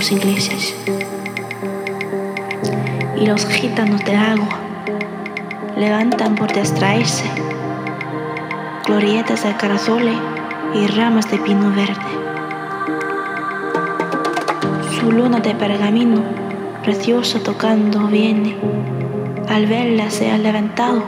los ingleses. Y los gitanos de agua levantan por distraerse glorietas de carazoles y ramas de pino verde. Su luna de pergamino, preciosa tocando, viene. Al verla se ha levantado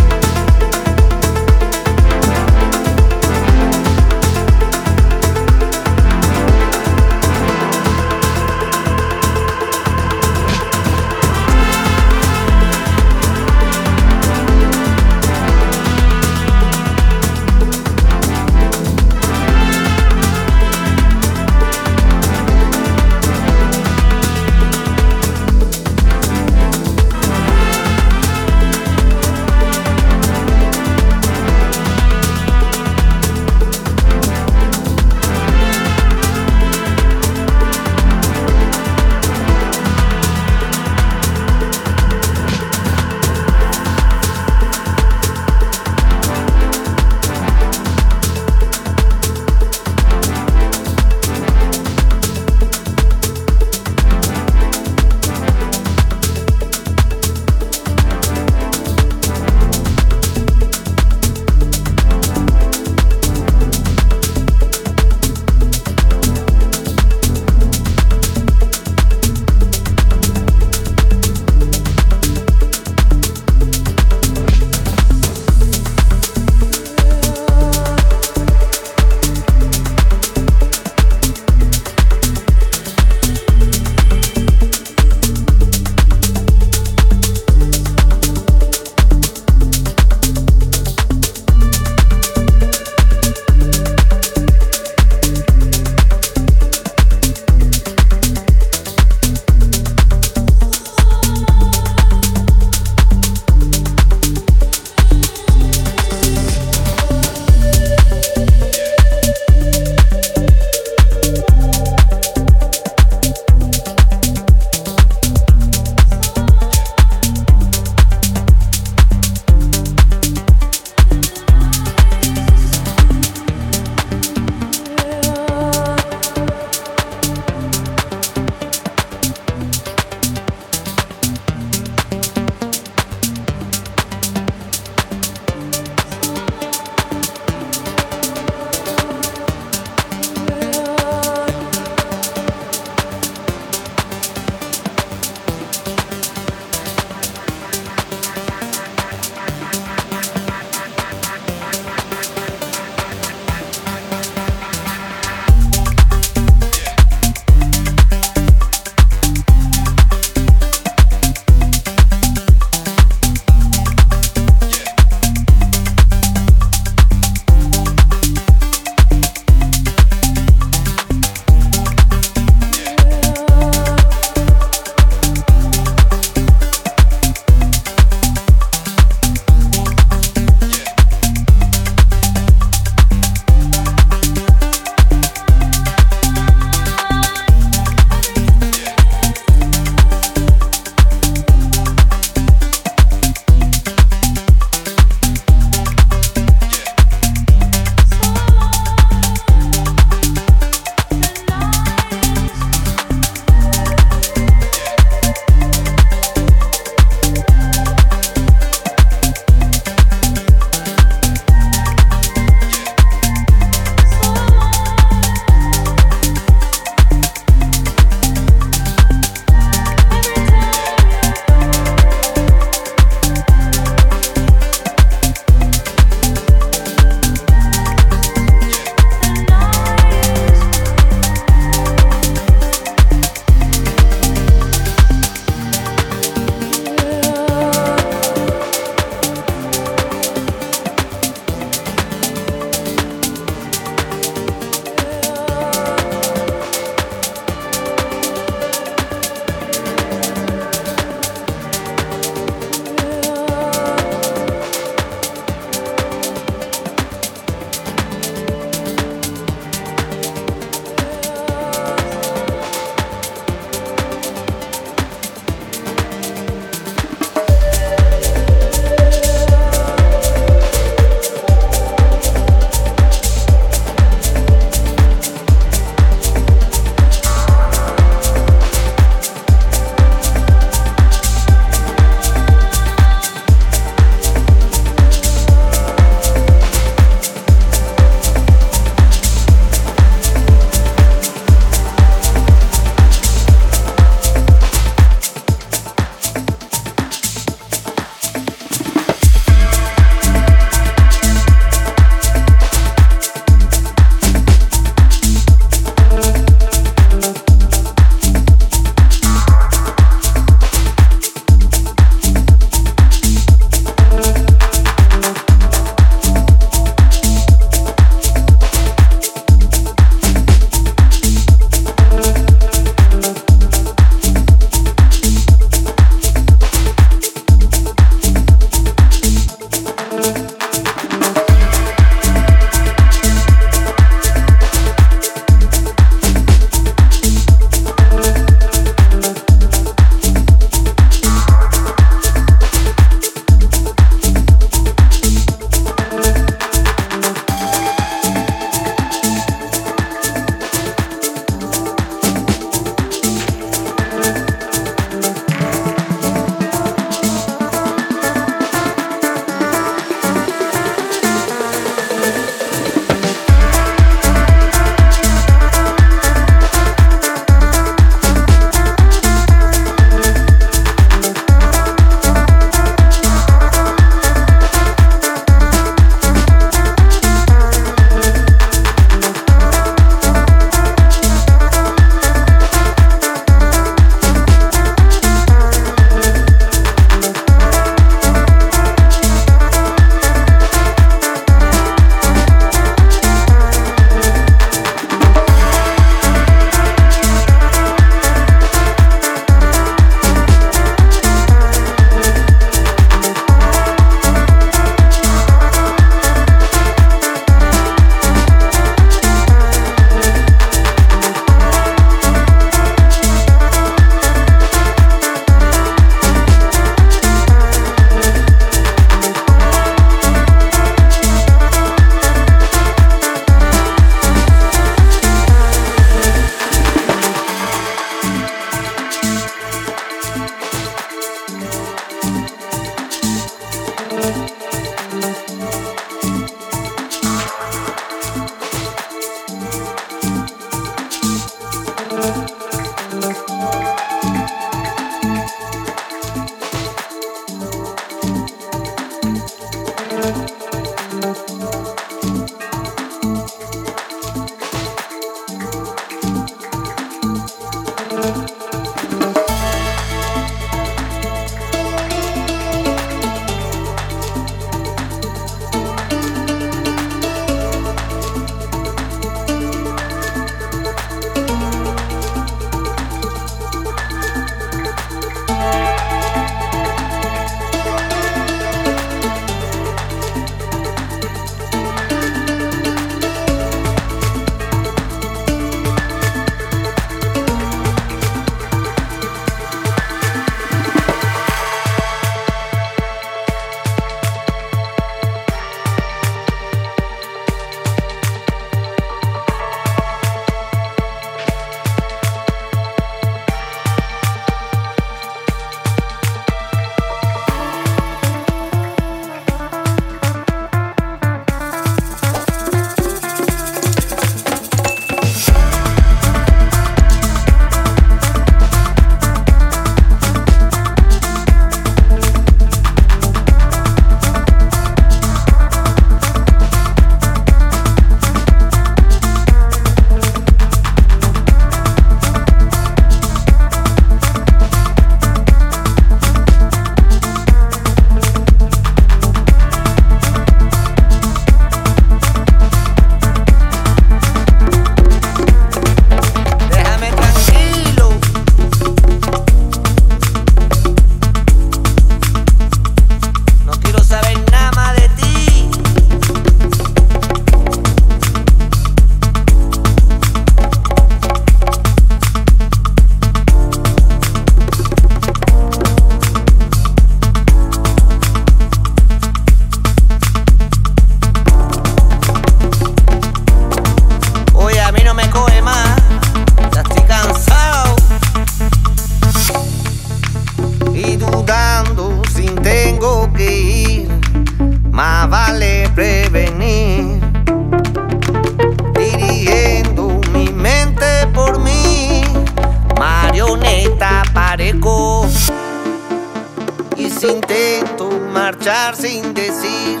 decir,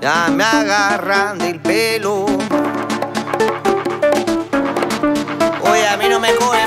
ya me agarran del pelo. Oye, a mí no me coge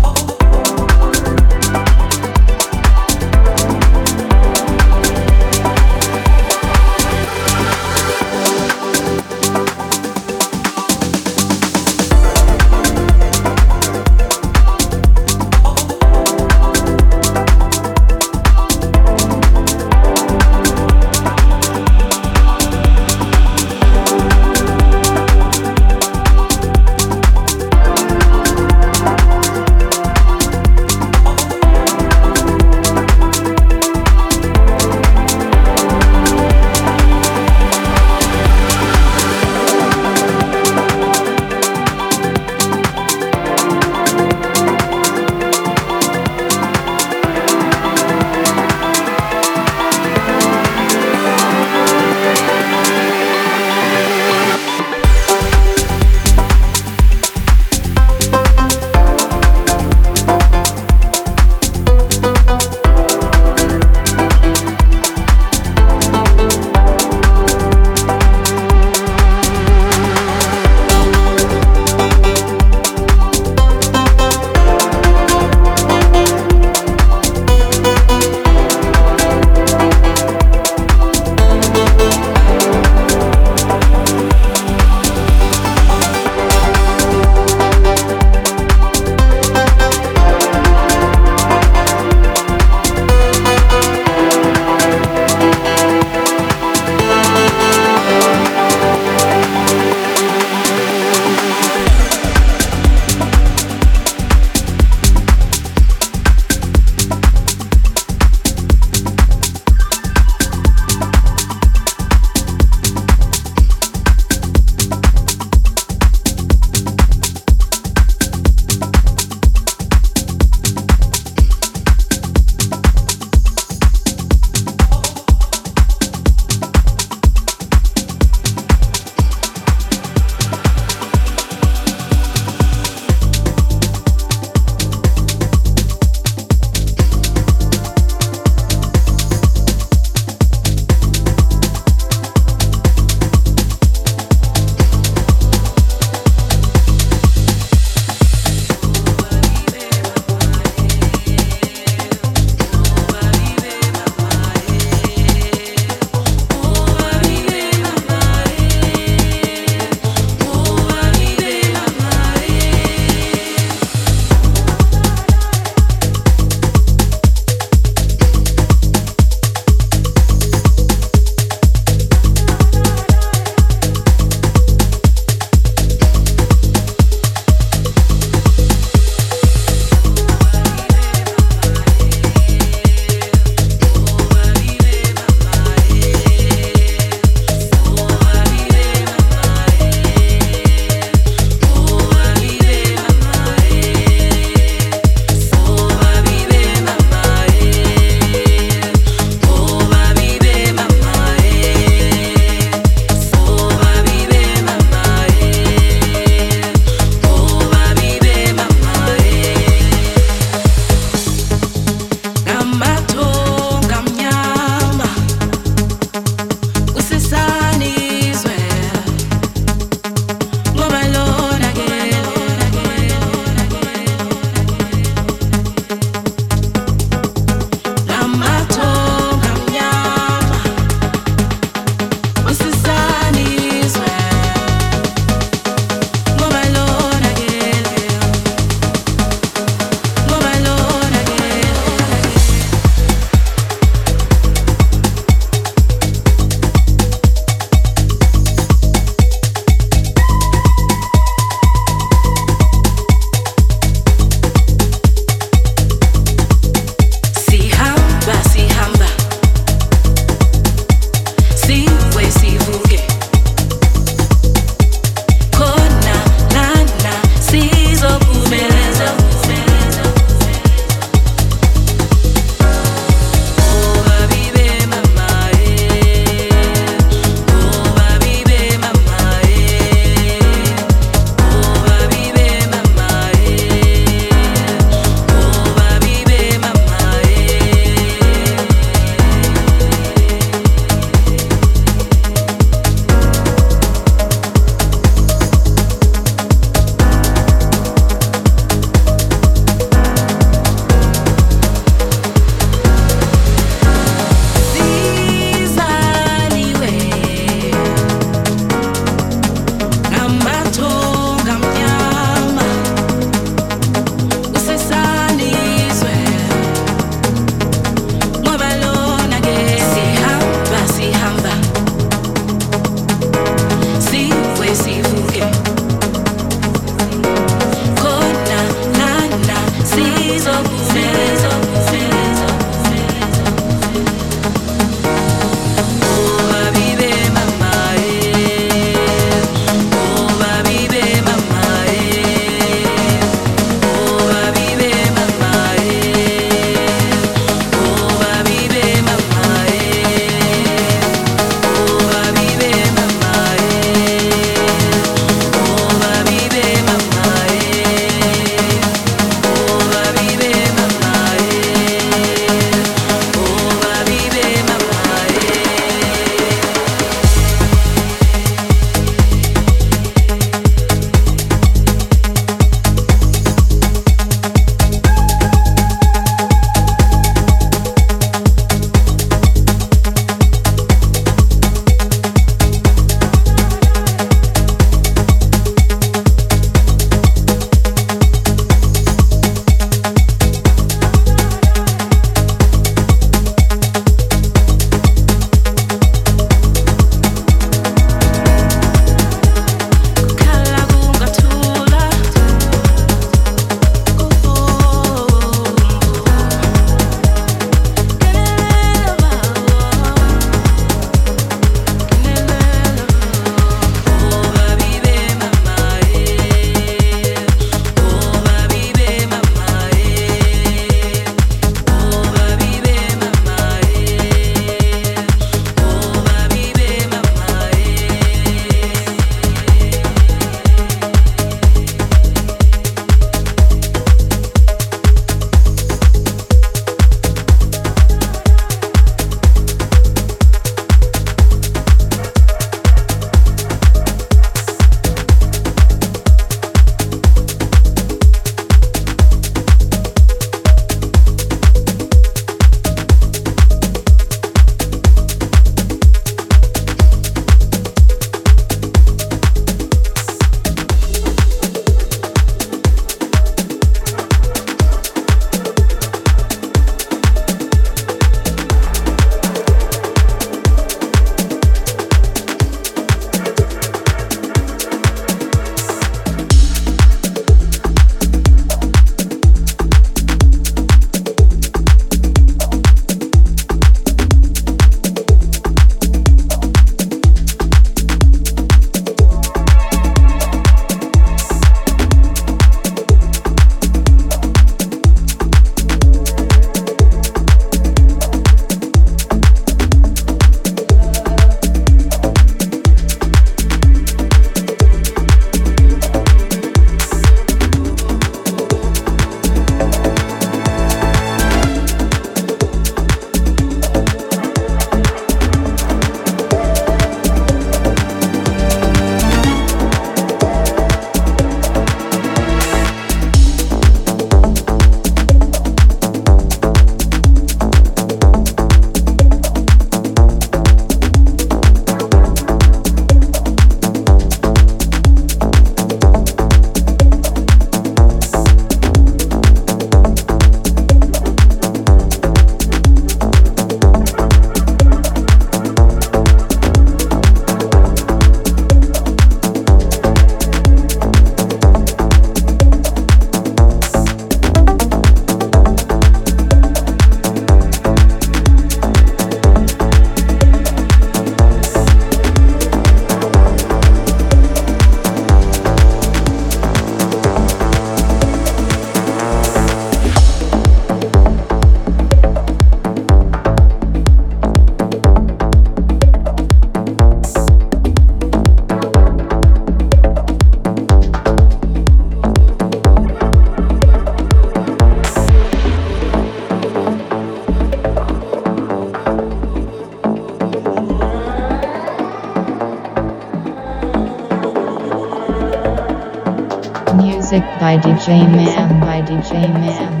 by DJ Man, by DJ Man,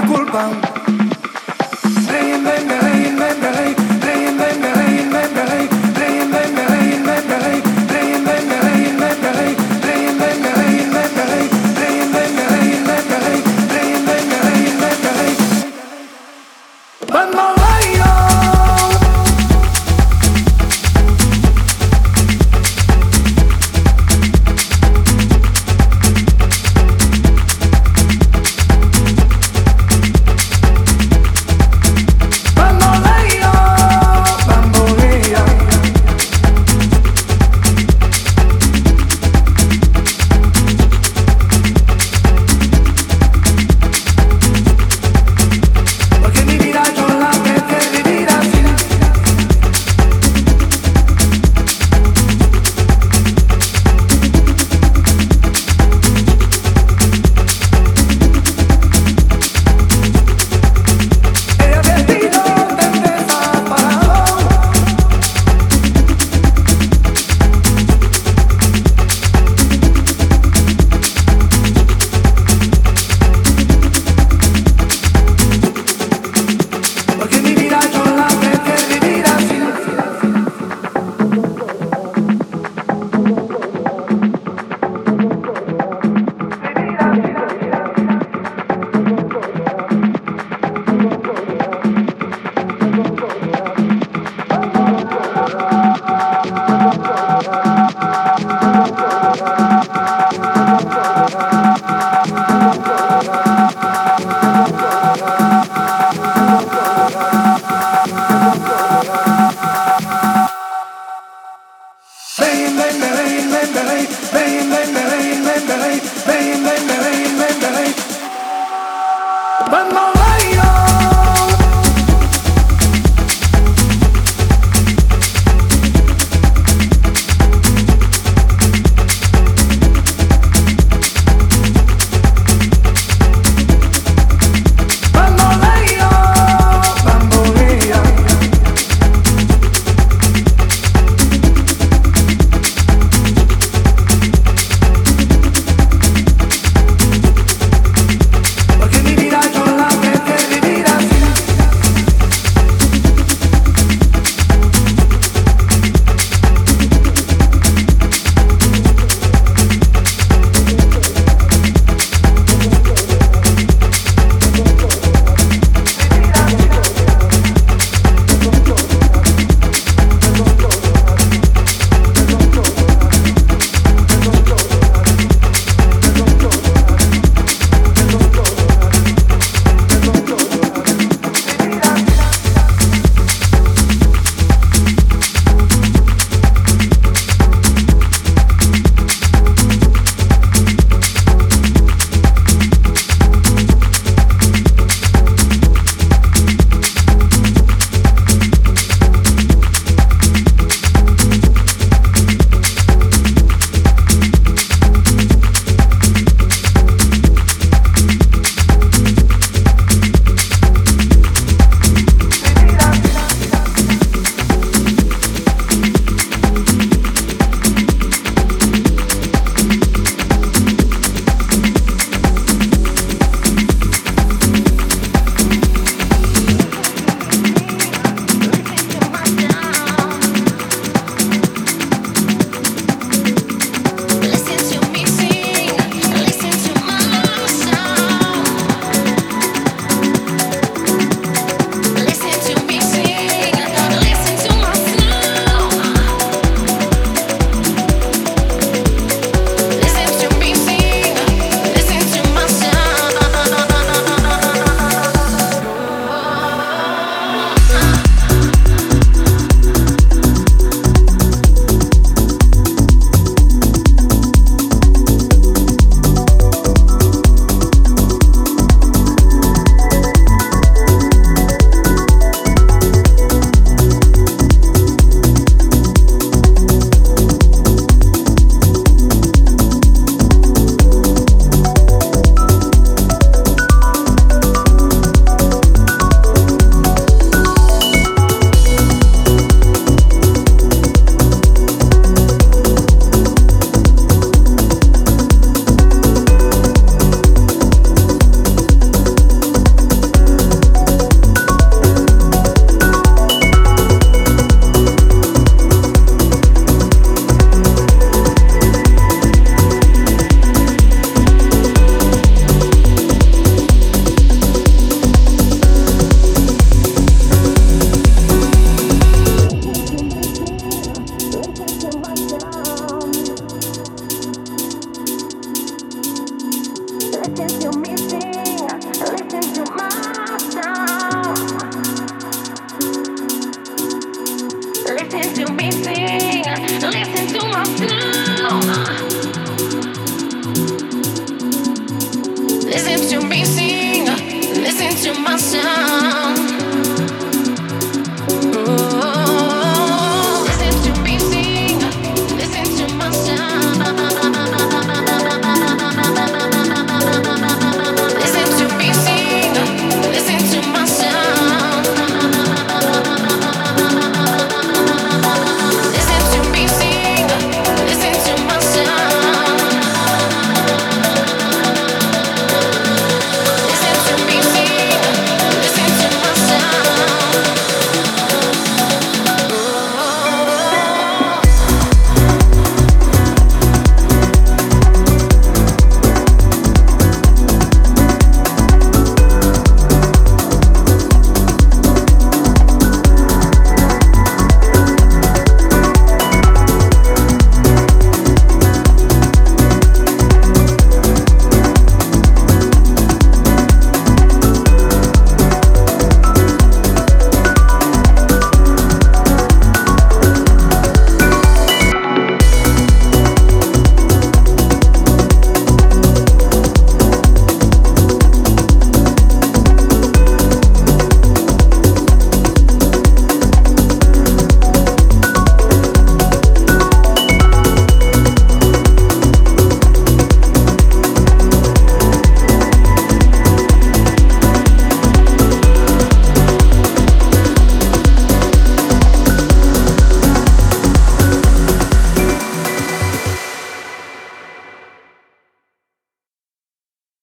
la culpa. Rein, ven, rein, ven, rein.